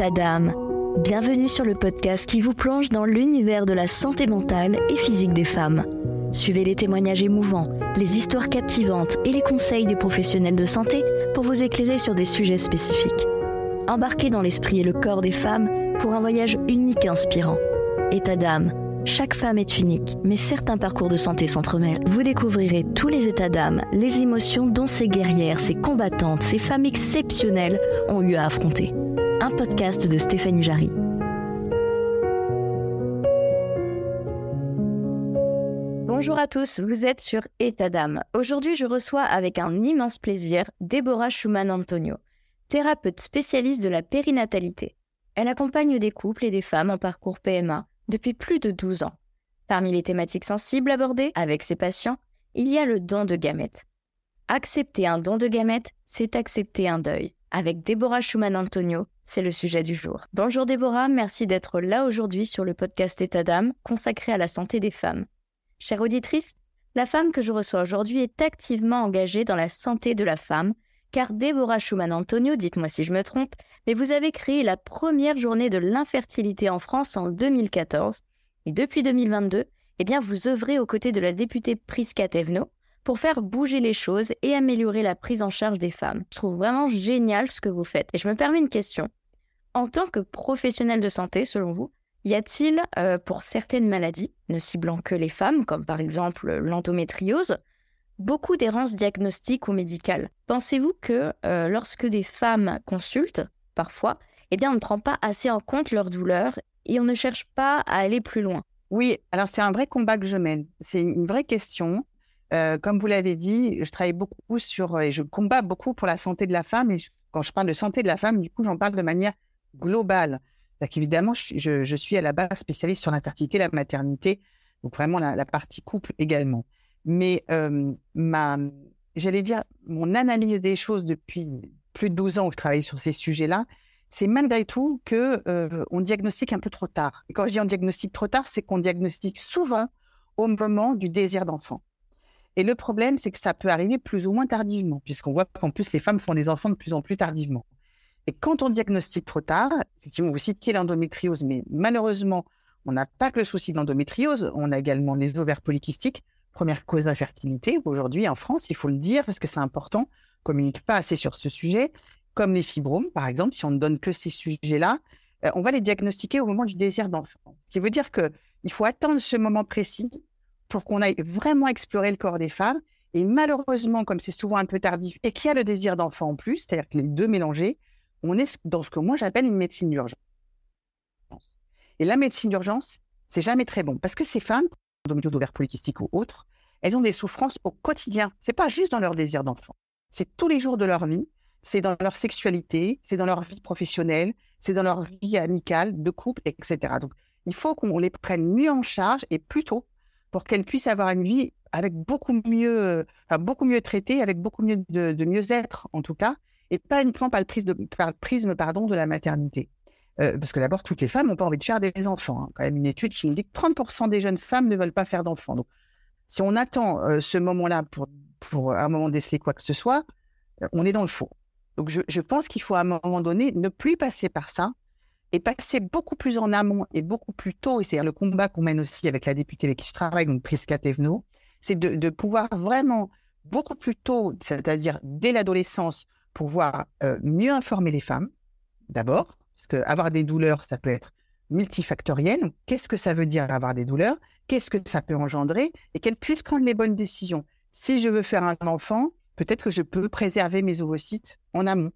État d'âme. Bienvenue sur le podcast qui vous plonge dans l'univers de la santé mentale et physique des femmes. Suivez les témoignages émouvants, les histoires captivantes et les conseils des professionnels de santé pour vous éclairer sur des sujets spécifiques. Embarquez dans l'esprit et le corps des femmes pour un voyage unique et inspirant. État d'âme. Chaque femme est unique, mais certains parcours de santé s'entremêlent. Vous découvrirez tous les états d'âme, les émotions dont ces guerrières, ces combattantes, ces femmes exceptionnelles ont eu à affronter. Podcast de Stéphanie Jarry. Bonjour à tous, vous êtes sur État d'âme. Aujourd'hui, je reçois avec un immense plaisir Déborah Schumann-Antonio, thérapeute spécialiste de la périnatalité. Elle accompagne des couples et des femmes en parcours PMA depuis plus de 12 ans. Parmi les thématiques sensibles abordées avec ses patients, il y a le don de gamètes. Accepter un don de gamètes, c'est accepter un deuil. Avec Déborah Schumann-Antonio, c'est le sujet du jour. Bonjour Déborah, merci d'être là aujourd'hui sur le podcast État d'âme consacré à la santé des femmes. Chère auditrice, la femme que je reçois aujourd'hui est activement engagée dans la santé de la femme, car Déborah Schumann-Antonio, dites-moi si je me trompe, mais vous avez créé la première journée de l'infertilité en France en 2014, et depuis 2022, eh bien vous œuvrez aux côtés de la députée Prisca Thévenot pour faire bouger les choses et améliorer la prise en charge des femmes. Je trouve vraiment génial ce que vous faites. Et je me permets une question. En tant que professionnel de santé, selon vous, y a-t-il, euh, pour certaines maladies, ne ciblant que les femmes, comme par exemple l'endométriose, beaucoup d'errances diagnostiques ou médicales? Pensez-vous que euh, lorsque des femmes consultent, parfois, eh bien, on ne prend pas assez en compte leur douleur et on ne cherche pas à aller plus loin? Oui, alors c'est un vrai combat que je mène. C'est une vraie question. Euh, comme vous l'avez dit, je travaille beaucoup sur et je combats beaucoup pour la santé de la femme. Et quand je parle de santé de la femme, du coup, j'en parle de manière globale. Évidemment, je, je, suis à la base spécialiste sur l'infertilité, la maternité, donc vraiment la, partie couple également. Mais euh, ma, j'allais dire, mon analyse des choses depuis plus de 12 ans où je travaille sur ces sujets-là, c'est malgré tout que euh, on diagnostique un peu trop tard. Et quand je dis on diagnostique trop tard, c'est qu'on diagnostique souvent au moment du désir d'enfant. Et le problème, c'est que ça peut arriver plus ou moins tardivement, puisqu'on voit qu'en plus, les femmes font des enfants de plus en plus tardivement. Et quand on diagnostique trop tard, effectivement, vous citez l'endométriose, mais malheureusement, on n'a pas que le souci de l'endométriose, on a également les ovaires polykystiques, première cause d'infertilité. Aujourd'hui, en France, il faut le dire parce que c'est important, on communique pas assez sur ce sujet, comme les fibromes, par exemple, si on ne donne que ces sujets-là, euh, on va les diagnostiquer au moment du désir d'enfant. Ce qui veut dire qu'il faut attendre ce moment précis pour qu'on aille vraiment explorer le corps des femmes. Et malheureusement, comme c'est souvent un peu tardif et qu'il y a le désir d'enfant en plus, c'est-à-dire que les deux mélangés, on est dans ce que moi j'appelle une médecine d'urgence. Et la médecine d'urgence, c'est jamais très bon parce que ces femmes, endométriose ovaire polykystique ou autres, elles ont des souffrances au quotidien. C'est pas juste dans leur désir d'enfant. C'est tous les jours de leur vie. C'est dans leur sexualité, c'est dans leur vie professionnelle, c'est dans leur vie amicale, de couple, etc. Donc, il faut qu'on les prenne mieux en charge et plus tôt pour qu'elles puissent avoir une vie avec beaucoup mieux, beaucoup mieux traitée, avec beaucoup mieux de, mieux-être en tout cas, et pas uniquement par le, prisme, prisme pardon, de la maternité. Euh, parce que d'abord, toutes les femmes n'ont pas envie de faire des enfants. Hein. Quand même une étude qui nous dit que 30% des jeunes femmes ne veulent pas faire d'enfants. Donc, si on attend euh, ce moment-là pour, pour un moment d'essayer quoi que ce soit, euh, on est dans le faux. Donc, je, je pense qu'il faut à un moment donné ne plus passer par ça et passer beaucoup plus en amont et beaucoup plus tôt, et c'est-à-dire le combat qu'on mène aussi avec la députée avec qui je travaille, donc Prisca Thévenot, c'est de, de, pouvoir vraiment beaucoup plus tôt, c'est-à-dire dès l'adolescence, pouvoir mieux informer les femmes, d'abord, parce qu'avoir des douleurs, ça peut être multifactoriel. Qu'est-ce que ça veut dire avoir des douleurs? Qu'est-ce que ça peut engendrer? Et qu'elles puissent prendre les bonnes décisions. Si je veux faire un enfant, peut-être que je peux préserver mes ovocytes en amont.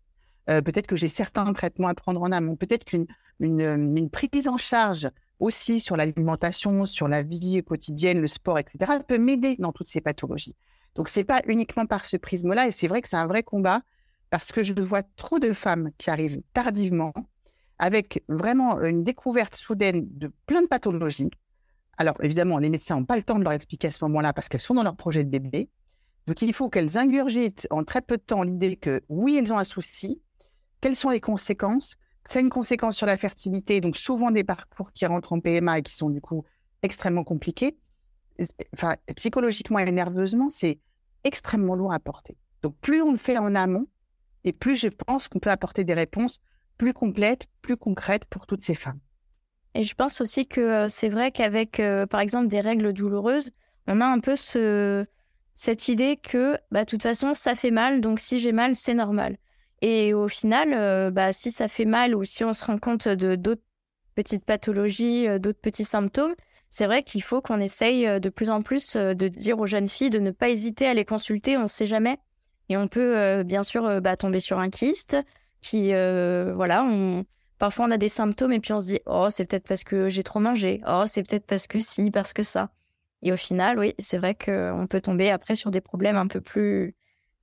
Euh, peut-être que j'ai certains traitements à prendre en amont. Peut-être qu'une une, une, prise en charge aussi sur l'alimentation, sur la vie quotidienne, le sport, etc., peut m'aider dans toutes ces pathologies. Donc, c'est pas uniquement par ce prisme-là, et c'est vrai que c'est un vrai combat parce que je vois trop de femmes qui arrivent tardivement avec vraiment une découverte soudaine de plein de pathologies. Alors, évidemment, les médecins n'ont pas le temps de leur expliquer à ce moment-là parce qu'elles sont dans leur projet de bébé. Donc, il faut qu'elles ingurgitent en très peu de temps l'idée que oui, elles ont un souci. Quelles sont les conséquences? C'est une conséquence sur la fertilité, donc souvent des parcours qui rentrent en PMA et qui sont du coup extrêmement compliqués. Enfin, psychologiquement et nerveusement, c'est extrêmement lourd à porter. Donc, plus on le fait en amont, et plus je pense qu'on peut apporter des réponses plus complète, plus concrète pour toutes ces femmes. Et je pense aussi que c'est vrai qu'avec, par exemple, des règles douloureuses, on a un peu ce, cette idée que, bah, de toute façon, ça fait mal, donc si j'ai mal, c'est normal. Et au final, bah, si ça fait mal ou si on se rend compte de d'autres petites pathologies, d'autres petits symptômes, c'est vrai qu'il faut qu'on essaye de plus en plus de dire aux jeunes filles de ne pas hésiter à les consulter, on ne sait jamais. Et on peut bien sûr bah, tomber sur un kyste qui, voilà, on... parfois on a des symptômes et puis on se dit, oh, c'est peut-être parce que j'ai trop mangé, oh, c'est peut-être parce que si, parce que ça. Et au final, oui, c'est vrai qu'on peut tomber après sur des problèmes un peu plus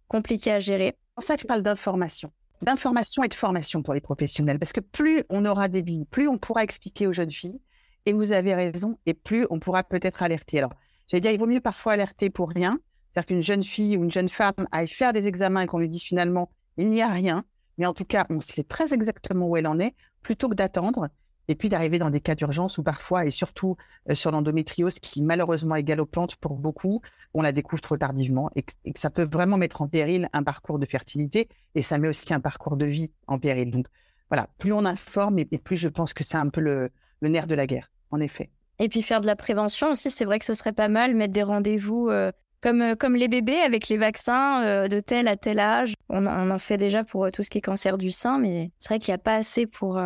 compliqués à gérer. Pour ça que je parle d'information. D'information et de formation pour les professionnels. Parce que plus on aura des billes, plus on pourra expliquer aux jeunes filles, et vous avez raison, et plus on pourra peut-être alerter. Alors, j'allais dire, il vaut mieux parfois alerter pour rien. C'est-à-dire qu'une jeune fille ou une jeune femme aille faire des examens et qu'on lui dise finalement, il n'y a rien. Mais en tout cas, on sait très exactement où elle en est, plutôt que d'attendre et puis d'arriver dans des cas d'urgence où parfois, et surtout euh, sur l'endométriose, qui malheureusement est galopante pour beaucoup, on la découvre trop tardivement et que, ça peut vraiment mettre en péril un parcours de fertilité et ça met aussi un parcours de vie en péril. Donc voilà, plus on informe et, plus je pense que c'est un peu le, nerf de la guerre, en effet. Et puis faire de la prévention aussi, c'est vrai que ce serait pas mal, mettre des rendez-vous euh, comme, euh, comme les bébés avec les vaccins euh, de tel à tel âge. On, en fait déjà pour euh, tout ce qui est cancer du sein, mais c'est vrai qu'il n'y a pas assez pour,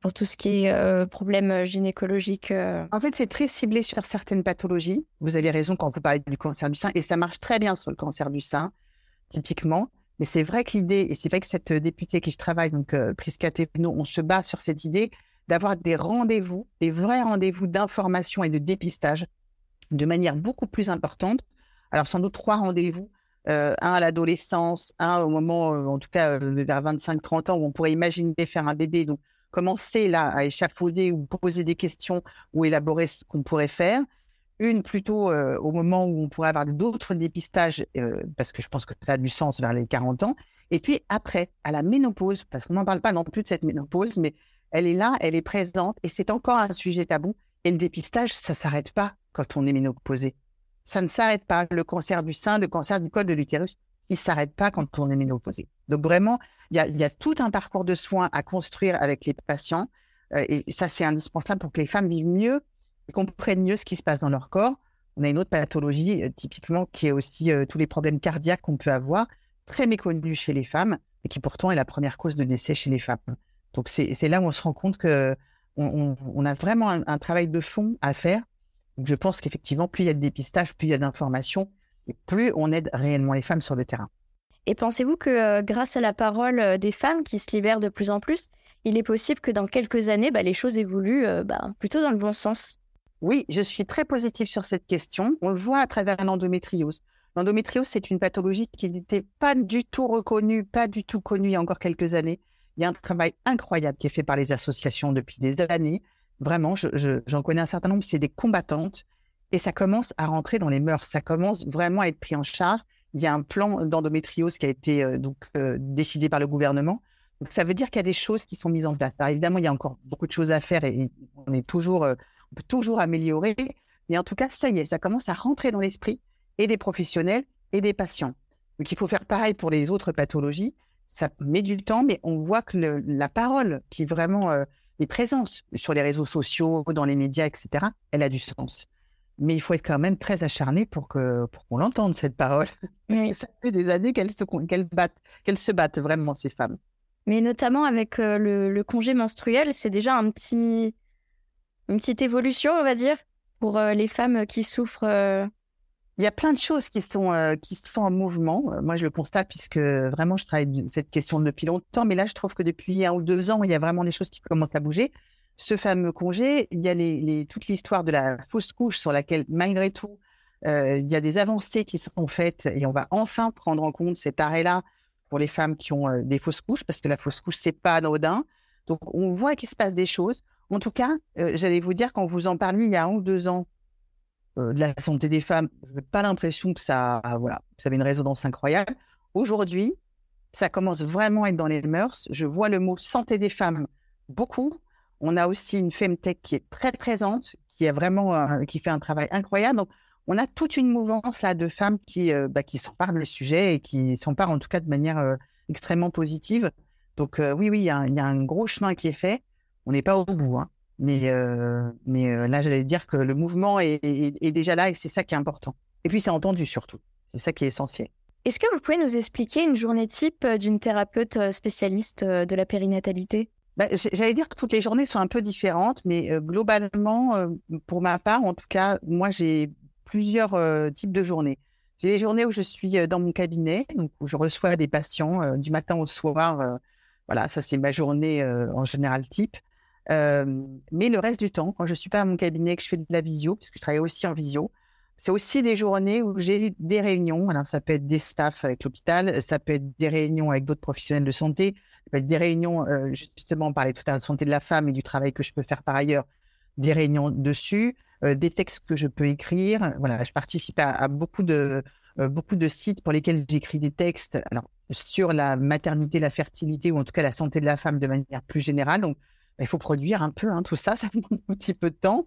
pour tout ce qui est problème gynécologique. En fait, c'est très ciblé sur certaines pathologies. Vous avez raison quand vous parlez du cancer du sein, et ça marche très bien sur le cancer du sein, typiquement. Mais c'est vrai que l'idée, et c'est vrai que cette députée qui je travaille, donc Prisca Tepino, on se bat sur cette idée d'avoir des rendez-vous, des vrais rendez-vous d'information et de dépistage de manière beaucoup plus importante alors, sans doute trois rendez-vous. Euh, un à l'adolescence, un au moment, euh, en tout cas euh, vers 25-30 ans, où on pourrait imaginer faire un bébé. Donc, commencer là à échafauder ou poser des questions ou élaborer ce qu'on pourrait faire? Une plutôt au moment où on pourrait avoir d'autres dépistages, parce que je pense que ça a du sens vers les 40 ans. Et puis après, à la ménopause, parce qu'on n'en parle pas non plus de cette ménopause, mais elle est là, elle est présente, et c'est encore un sujet tabou. Et le dépistage, ça s'arrête pas quand on est ménopausé ça ne s'arrête pas. Le cancer du sein, le cancer du col de l'utérus, il ne s'arrête pas quand on est ménopausé. Donc vraiment, il y a, tout un parcours de soins à construire avec les patients. Euh, et ça, c'est indispensable pour que les femmes vivent mieux comprennent mieux ce qui se passe dans leur corps. On a une autre pathologie, euh, typiquement, qui est aussi euh, tous les problèmes cardiaques qu'on peut avoir, très méconnus chez les femmes, et qui pourtant est la première cause de décès chez les femmes. Donc c'est là où on se rend compte que on, a vraiment un travail de fond à faire je pense qu'effectivement, plus il y a de dépistage, plus il y a d'informations, et plus on aide réellement les femmes sur le terrain. Et pensez-vous que euh, grâce à la parole euh, des femmes qui se libèrent de plus en plus, il est possible que dans quelques années, bah, les choses évoluent euh, bah, plutôt dans le bon sens? Oui, je suis très positive sur cette question. On le voit à travers l'endométriose. L'endométriose, c'est une pathologie qui n'était pas du tout reconnue, pas du tout connue il y a encore quelques années. Il y a un travail incroyable qui est fait par les associations depuis des années. Vraiment, j'en connais un certain nombre, c'est des combattantes. Et ça commence à rentrer dans les mœurs. Ça commence vraiment à être pris en charge. Il y a un plan d'endométriose qui a été euh, donc euh, décidé par le gouvernement. Donc ça veut dire qu'il y a des choses qui sont mises en place. Alors évidemment, il y a encore beaucoup de choses à faire et on est toujours, euh, on peut toujours améliorer. Mais en tout cas, ça y est, ça commence à rentrer dans l'esprit et des professionnels et des patients. Donc il faut faire pareil pour les autres pathologies. Ça met du temps, mais on voit que la parole qui vraiment les présences sur les réseaux sociaux, dans les médias, etc., elle a du sens. Mais il faut être quand même très acharné pour que pour qu'on l'entende cette parole. Parce que ça fait des années qu'elles se qu'elles battent, qu'elles se battent vraiment ces femmes. Mais notamment avec euh, le, congé menstruel, c'est déjà un petit une petite évolution, on va dire, pour euh, les femmes qui souffrent euh, il y a plein de choses qui, sont, euh, qui se font en mouvement. Euh, moi, je le constate puisque vraiment, je travaille cette question depuis longtemps. Mais là, je trouve que depuis un ou deux ans, il y a vraiment des choses qui commencent à bouger. Ce fameux congé, il y a toute l'histoire de la fausse couche sur laquelle, malgré tout, euh, il y a des avancées qui sont faites et on va enfin prendre en compte cet arrêt-là pour les femmes qui ont des fausses couches parce que la fausse couche, c'est pas anodin. Donc, on voit qu'il se passe des choses. En tout cas, j'allais vous dire, quand vous en parliez il y a un ou deux ans, de la santé des femmes, je n'ai pas l'impression que ça, voilà, ça avait une résonance incroyable. Aujourd'hui, ça commence vraiment à être dans les mœurs. Je vois le mot santé des femmes beaucoup. On a aussi une Femtech qui est très présente, qui vraiment, euh, qui fait un travail incroyable. Donc, on a toute une mouvance là de femmes qui, euh, bah, qui s'emparent des sujets et qui s'emparent en tout cas de manière extrêmement positive. Donc oui, oui, il y, a un gros chemin qui est fait. On n'est pas au bout, hein. Mais, mais là, j'allais dire que le mouvement est, est déjà là et c'est ça qui est important. Et puis, c'est entendu surtout. C'est ça qui est essentiel. Est-ce que vous pouvez nous expliquer une journée type d'une thérapeute spécialiste de la périnatalité? Bah, J'allais dire que toutes les journées sont un peu différentes, mais globalement, pour ma part, en tout cas, moi, j'ai plusieurs types de journées. J'ai les journées où je suis dans mon cabinet, donc où je reçois des patients du matin au soir. voilà, ça c'est ma journée en général type. Mais le reste du temps, quand je ne suis pas à mon cabinet, que je fais de la visio, puisque je travaille aussi en visio, c'est aussi des journées où j'ai des réunions. Alors, ça peut être des staffs avec l'hôpital, ça peut être des réunions avec d'autres professionnels de santé, ça peut être des réunions, euh, justement, on parlait tout à l'heure de santé de la femme et du travail que je peux faire par ailleurs, des réunions dessus, euh, des textes que je peux écrire. Voilà, je participe à, beaucoup, de, euh, beaucoup de sites pour lesquels j'écris des textes alors, sur la maternité, la fertilité ou en tout cas la santé de la femme de manière plus générale. Il faut produire un peu hein, tout ça, ça prend un petit peu de temps.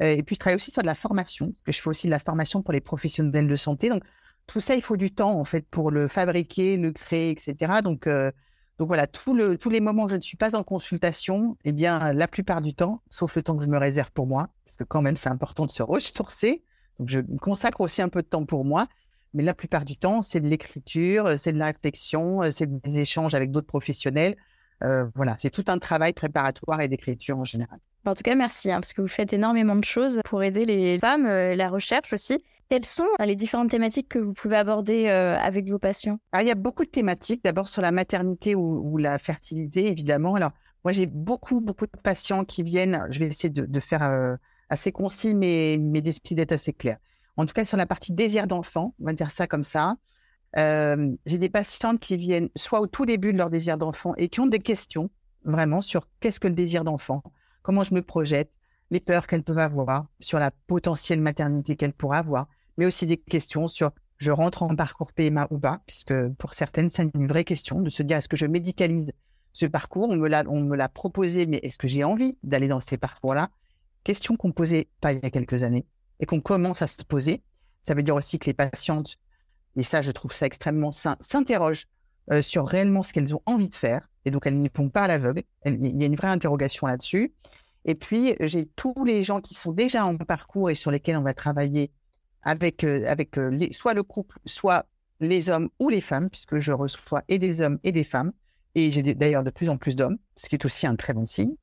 Euh, et puis, je travaille aussi sur de la formation, parce que je fais aussi de la formation pour les professionnels de santé. Donc, tout ça, il faut du temps, en fait, pour le fabriquer, le créer, etc. Donc, euh, donc voilà, tous les moments où je ne suis pas en consultation, eh bien, la plupart du temps, sauf le temps que je me réserve pour moi, parce que quand même, c'est important de se ressourcer. Donc, je consacre aussi un peu de temps pour moi. Mais la plupart du temps, c'est de l'écriture, c'est de la réflexion, c'est des échanges avec d'autres professionnels. Euh, voilà, c'est tout un travail préparatoire et d'écriture en général. En tout cas, merci, hein, parce que vous faites énormément de choses pour aider les femmes, euh, la recherche aussi. Quelles sont les différentes thématiques que vous pouvez aborder euh, avec vos patients? Il y a beaucoup de thématiques. D'abord sur la maternité ou, la fertilité, évidemment. Alors, moi, j'ai beaucoup, beaucoup de patients qui viennent. Je vais essayer de, faire assez concis, mais, mais d'essayer d'être assez clair. En tout cas, sur la partie désir d'enfant, on va dire ça comme ça j'ai des patientes qui viennent soit au tout début de leur désir d'enfant et qui ont des questions vraiment sur qu'est-ce que le désir d'enfant, comment je me projette, les peurs qu'elles peuvent avoir sur la potentielle maternité qu'elles pourraient avoir, mais aussi des questions sur je rentre en parcours PMA ou pas, puisque pour certaines, c'est une vraie question de se dire est-ce que je médicalise ce parcours? On me l'a, on me l'a proposé, mais est-ce que j'ai envie d'aller dans ces parcours-là? Question qu'on posait pas il y a quelques années et qu'on commence à se poser. Ça veut dire aussi que les patientes et ça, je trouve ça extrêmement sain, s'interrogent euh, sur réellement ce qu'elles ont envie de faire. Et donc, elles n'y vont pas à l'aveugle. Il y a une vraie interrogation là-dessus. Et puis, j'ai tous les gens qui sont déjà en parcours et sur lesquels on va travailler avec, euh, avec euh, soit le couple, soit les hommes ou les femmes, puisque je reçois et des hommes et des femmes. Et j'ai d'ailleurs de plus en plus d'hommes, ce qui est aussi un très bon signe.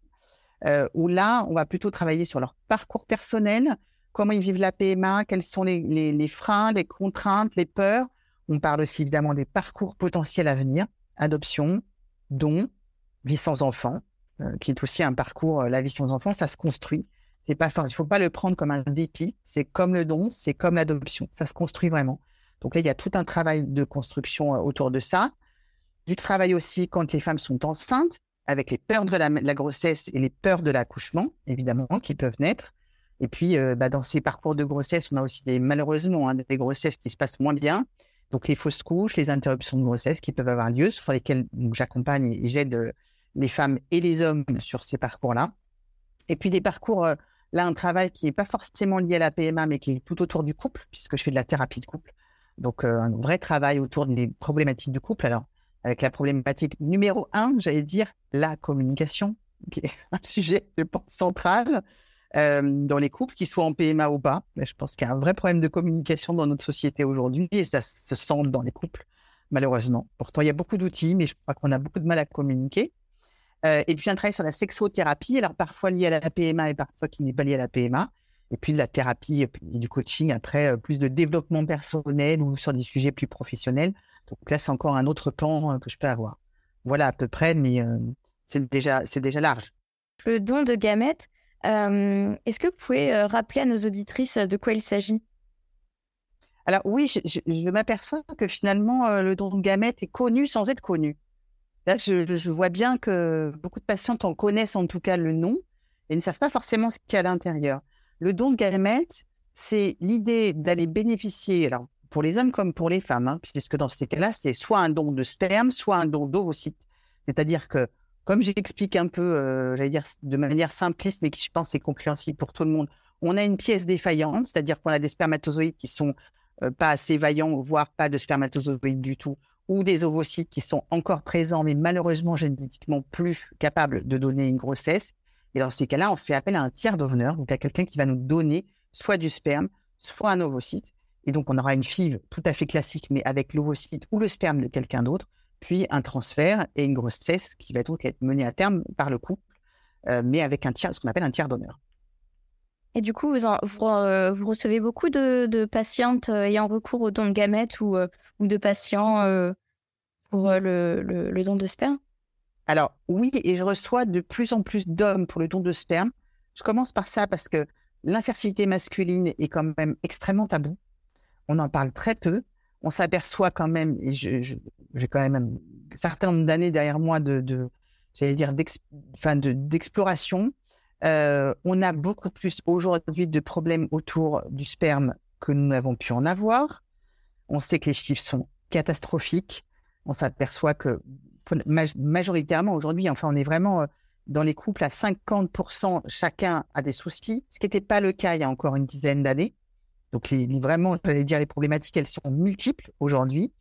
où là, on va plutôt travailler sur leur parcours personnel, comment ils vivent la PMA, quels sont les, freins, les contraintes, les peurs. On parle aussi évidemment des parcours potentiels à venir, adoption, don, vie sans enfant, euh, qui est aussi un parcours, euh, la vie sans enfant, ça se construit. C'est pas il ne faut pas le prendre comme un dépit. C'est comme le don, c'est comme l'adoption. Ça se construit vraiment. Donc là, il y a tout un travail de construction euh, autour de ça. Du travail aussi quand les femmes sont enceintes, avec les peurs de la grossesse et les peurs de l'accouchement, évidemment, qui peuvent naître. Et puis, euh, bah, dans ces parcours de grossesse, on a aussi des, malheureusement hein, des grossesses qui se passent moins bien. Donc, les fausses couches, les interruptions de grossesse qui peuvent avoir lieu, sur lesquelles j'accompagne et j'aide euh, les femmes et les hommes sur ces parcours-là. Et puis, des parcours, euh, là, un travail qui n'est pas forcément lié à la PMA, mais qui est tout autour du couple, puisque je fais de la thérapie de couple. Donc, un vrai travail autour des problématiques du couple. Alors, avec la problématique numéro un, j'allais dire, la communication, qui est un sujet, je pense, central. Euh, dans les couples, qu'ils soient en PMA ou pas. je pense qu'il y a un vrai problème de communication dans notre société aujourd'hui et ça se sent dans les couples, malheureusement. Pourtant, il y a beaucoup d'outils, mais je crois qu'on a beaucoup de mal à communiquer. Euh, et puis, un travail sur la sexothérapie, alors parfois lié à la PMA et parfois qui n'est pas lié à la PMA. Et puis, de la thérapie et du coaching, après, euh, plus de développement personnel ou sur des sujets plus professionnels. Donc là, c'est encore un autre plan que je peux avoir. Voilà à peu près, mais c'est déjà, déjà large. Le don de gamètes, est-ce que vous pouvez euh, rappeler à nos auditrices euh, de quoi il s'agit? Alors oui, je, m'aperçois que finalement, le don de gamètes est connu sans être connu. Là, je, vois bien que beaucoup de patientes en connaissent en tout cas le nom et ne savent pas forcément ce qu'il y a à l'intérieur. Le don de gamètes, c'est l'idée d'aller bénéficier, alors pour les hommes comme pour les femmes, hein, puisque dans ces cas-là, c'est soit un don de sperme, soit un don d'ovocytes. C'est-à-dire que comme j'explique un peu, euh, j'allais dire de manière simpliste, mais qui je pense est compréhensible pour tout le monde, on a une pièce défaillante, c'est-à-dire qu'on a des spermatozoïdes qui sont euh, pas assez vaillants, voire pas de spermatozoïdes du tout. ou des ovocytes qui sont encore présents, mais malheureusement génétiquement plus capables de donner une grossesse. Et dans ces cas-là, on fait appel à un tiers donneur, donc à quelqu'un qui va nous donner soit du sperme, soit un ovocyte. Et donc, on aura une FIV tout à fait classique, mais avec l'ovocyte ou le sperme de quelqu'un d'autre, puis un transfert et une grossesse qui va donc être menée à terme par le couple, euh, mais avec un tiers, ce qu'on appelle un tiers donneur. Et du coup, vous, euh, vous, recevez beaucoup de, patientes euh, ayant recours au don de gamètes ou, ou de patients pour le, le, don de sperme? Alors oui, et je reçois de plus en plus d'hommes pour le don de sperme. Je commence par ça parce que l'infertilité masculine est quand même extrêmement tabou. On en parle très peu. On s'aperçoit quand même, et j'ai quand même un certain nombre d'années derrière moi de, de j'allais dire, d'exploration. Euh, on a beaucoup plus aujourd'hui de problèmes autour du sperme que nous n'avons pu en avoir. On sait que les chiffres sont catastrophiques. On s'aperçoit que majoritairement aujourd'hui, enfin, on est vraiment euh, dans les couples à 50% chacun a des soucis, ce qui n'était pas le cas il y a encore une dizaine d'années. Donc les, vraiment, j'allais dire, les problématiques, elles sont multiples aujourd'hui.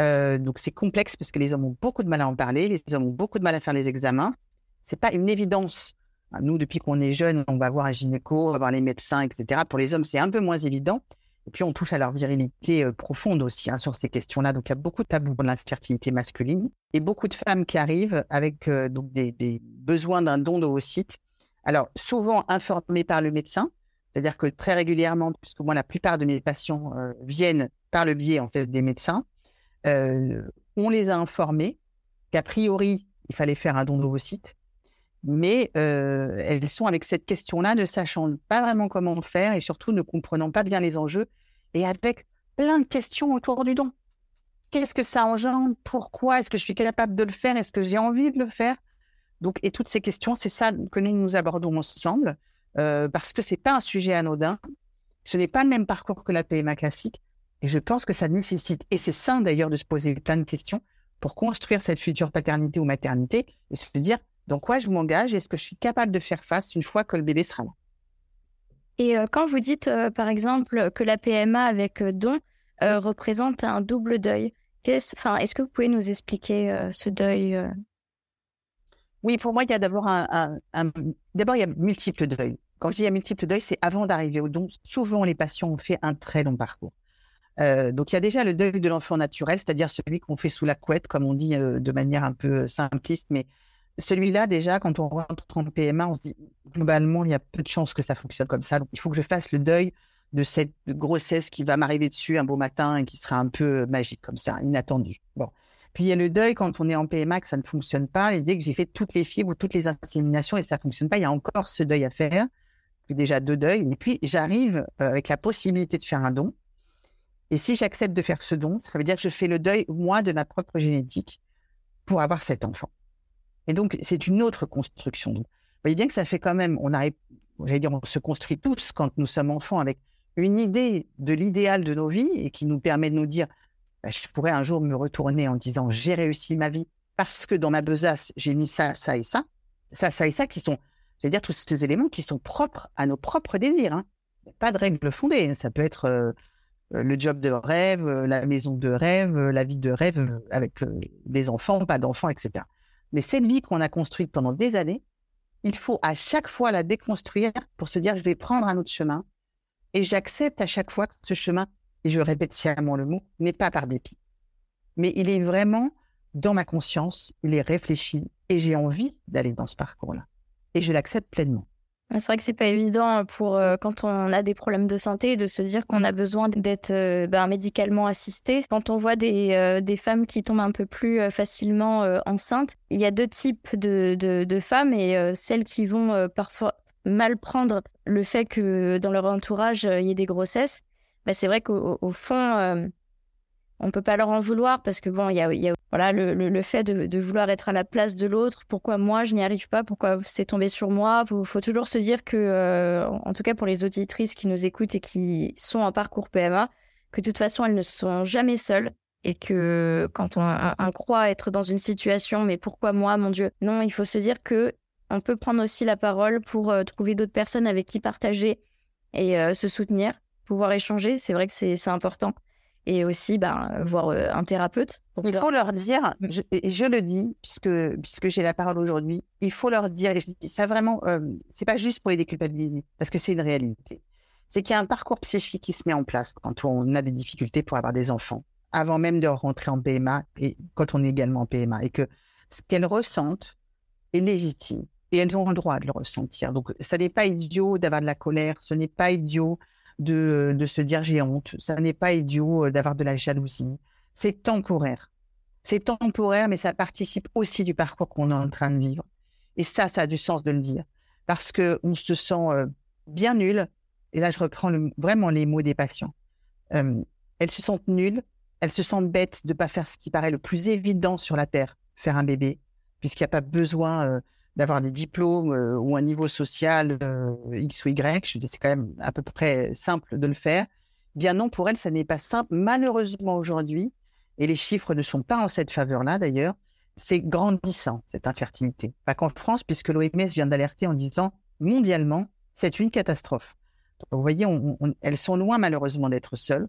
Euh, donc c'est complexe parce que les hommes ont beaucoup de mal à en parler, les hommes ont beaucoup de mal à faire les examens. C'est pas une évidence. Nous, depuis qu'on est jeune, on va voir un gynéco, on va voir les médecins, etc. Pour les hommes, c'est un peu moins évident. Et puis on touche à leur virilité euh, profonde aussi hein, sur ces questions-là. Donc il y a beaucoup de tabous pour l'infertilité masculine et beaucoup de femmes qui arrivent avec euh, donc des, des, besoins d'un don d'ovocytes. Alors souvent informées par le médecin, c'est-à-dire que très régulièrement, puisque moi la plupart de mes patients viennent par le biais en fait des médecins, euh, on les a informés qu'a priori, il fallait faire un don d'ovocytes, mais euh, elles sont avec cette question-là, ne sachant pas vraiment comment faire et surtout ne comprenant pas bien les enjeux et avec plein de questions autour du don. Qu'est-ce que ça engendre? Pourquoi? Est-ce que je suis capable de le faire? Est-ce que j'ai envie de le faire? Donc, et toutes ces questions, c'est ça que nous nous abordons ensemble, euh, parce que c'est pas un sujet anodin. Ce n'est pas le même parcours que la PMA classique. Et je pense que ça nécessite, et c'est sain d'ailleurs de se poser plein de questions pour construire cette future paternité ou maternité et se dire dans quoi je m'engage et est-ce que je suis capable de faire face une fois que le bébé sera là. Et euh, quand vous dites, euh, par exemple, que la PMA avec euh, don représente un double deuil, est-ce, est-ce que vous pouvez nous expliquer ce deuil Oui, pour moi, il y a d'abord un, D'abord, il y a multiples deuils. Quand je dis a multiples deuils, c'est avant d'arriver au don. Souvent, les patients ont fait un très long parcours. Euh, donc il y a déjà le deuil de l'enfant naturel, c'est-à-dire celui qu'on fait sous la couette, comme on dit euh, de manière un peu euh, simpliste, mais celui-là déjà, quand on rentre en PMA, on se dit globalement il y a peu de chances que ça fonctionne comme ça. Donc il faut que je fasse le deuil de cette grossesse qui va m'arriver dessus un beau matin et qui sera un peu magique comme ça, inattendu. Bon. Puis il y a le deuil quand on est en PMA que ça ne fonctionne pas. L'idée que j'ai fait toutes les fibres ou toutes les inséminations et ça ne fonctionne pas, il y a encore ce deuil à faire. Déjà deux deuils. Et puis j'arrive avec la possibilité de faire un don. Et si j'accepte de faire ce don, ça veut dire que je fais le deuil, moi, de ma propre génétique pour avoir cet enfant. Et donc, c'est une autre construction. vous voyez bien que ça fait quand même, on arrive, j'allais dire, on se construit tous quand nous sommes enfants avec une idée de l'idéal de nos vies et qui nous permet de nous dire, bah, je pourrais un jour me retourner en disant, j'ai réussi ma vie parce que dans ma besace, j'ai mis ça, ça et ça, ça, ça et ça, qui sont, j'allais dire, tous ces éléments qui sont propres à nos propres désirs. Hein. Pas de règles fondées. Ça peut être euh, euh, le job de rêve, euh, la maison de rêve, euh, la vie de rêve avec des enfants, pas d'enfants, etc. Mais cette vie qu'on a construite pendant des années, il faut à chaque fois la déconstruire pour se dire je vais prendre un autre chemin et j'accepte à chaque fois que ce chemin, et je répète sciemment le mot, n'est pas par dépit. Mais il est vraiment dans ma conscience, il est réfléchi et j'ai envie d'aller dans ce parcours-là. Et je l'accepte pleinement. C'est vrai que c'est pas évident pour euh, quand on a des problèmes de santé de se dire qu'on a besoin d'être euh, ben, médicalement assisté. Quand on voit des, euh, des, femmes qui tombent un peu plus facilement enceintes, il y a deux types de, femmes et celles qui vont parfois mal prendre le fait que dans leur entourage il y ait des grossesses. Ben, c'est vrai qu'au fond, on peut pas leur en vouloir parce que bon, il y a, voilà le, le, fait de, de, vouloir être à la place de l'autre. Pourquoi moi je n'y arrive pas Pourquoi c'est tombé sur moi Il faut, toujours se dire que, euh, en tout cas pour les auditrices qui nous écoutent et qui sont en parcours PMA, que de toute façon elles ne sont jamais seules et que quand on, croit être dans une situation, mais pourquoi moi, mon Dieu? Non, il faut se dire que on peut prendre aussi la parole pour euh, trouver d'autres personnes avec qui partager et euh, se soutenir, pouvoir échanger. C'est vrai que c'est important. Et aussi ben, voir un thérapeute. Il faut leur dire, et je le dis, puisque, puisque j'ai la parole aujourd'hui, il faut leur dire, et je dis ça vraiment, c'est pas juste pour les déculpabiliser, parce que c'est une réalité. C'est qu'il y a un parcours psychique qui se met en place quand on a des difficultés pour avoir des enfants, avant même de rentrer en PMA et quand on est également en PMA, et que ce qu'elles ressentent est légitime et elles ont le droit de le ressentir. Donc, ça n'est pas idiot d'avoir de la colère, ce n'est pas idiot de, de se dire j'ai honte, ça n'est pas idiot euh, d'avoir de la jalousie. C'est temporaire. C'est temporaire, mais ça participe aussi du parcours qu'on est en train de vivre. Et ça, ça a du sens de le dire. Parce qu'on se sent euh, bien nul. Et là, je reprends vraiment les mots des patients. Euh, elles se sentent nulles, elles se sentent bêtes de ne pas faire ce qui paraît le plus évident sur la Terre, faire un bébé, puisqu'il n'y a pas besoin d'avoir des diplômes euh, ou un niveau social euh, X ou Y, je dis c'est quand même à peu près simple de le faire. Bien non, pour elle, ça n'est pas simple. Malheureusement aujourd'hui, et les chiffres ne sont pas en cette faveur-là d'ailleurs, c'est grandissant, cette infertilité. Pas qu'en France, puisque l'OMS vient d'alerter en disant mondialement, c'est une catastrophe. Vous voyez, elles sont loin malheureusement d'être seules.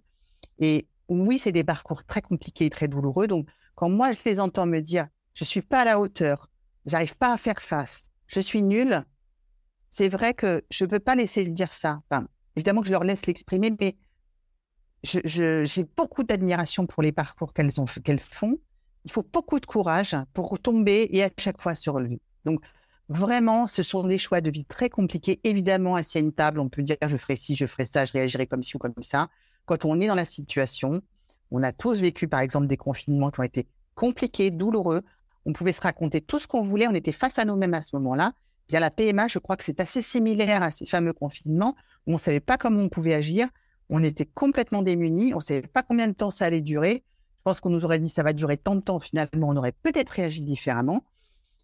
Et oui, c'est des parcours très compliqués et très douloureux. Donc, quand moi, je les entends me dire, je suis pas à la hauteur, j'arrive pas à faire face, je suis nulle, c'est vrai que je ne peux pas laisser dire ça. évidemment que je leur laisse l'exprimer, mais j'ai beaucoup d'admiration pour les parcours qu'elles qu'elles font. Il faut beaucoup de courage pour tomber et à chaque fois se relever. Donc, vraiment, ce sont des choix de vie très compliqués. Évidemment, assis à une table, on peut dire je ferai ci, je ferai ça, je réagirai comme ci ou comme ça. Quand on est dans la situation, on a tous vécu, par exemple, des confinements qui ont été compliqués, douloureux on pouvait se raconter tout ce qu'on voulait, on était face à nous-mêmes à ce moment-là. Bien la PMA, je crois que c'est assez similaire à ces fameux confinements où on ne savait pas comment on pouvait agir, on était complètement démunis, on ne savait pas combien de temps ça allait durer. Je pense qu'on nous aurait dit ça va durer tant de temps, finalement, on aurait peut-être réagi différemment.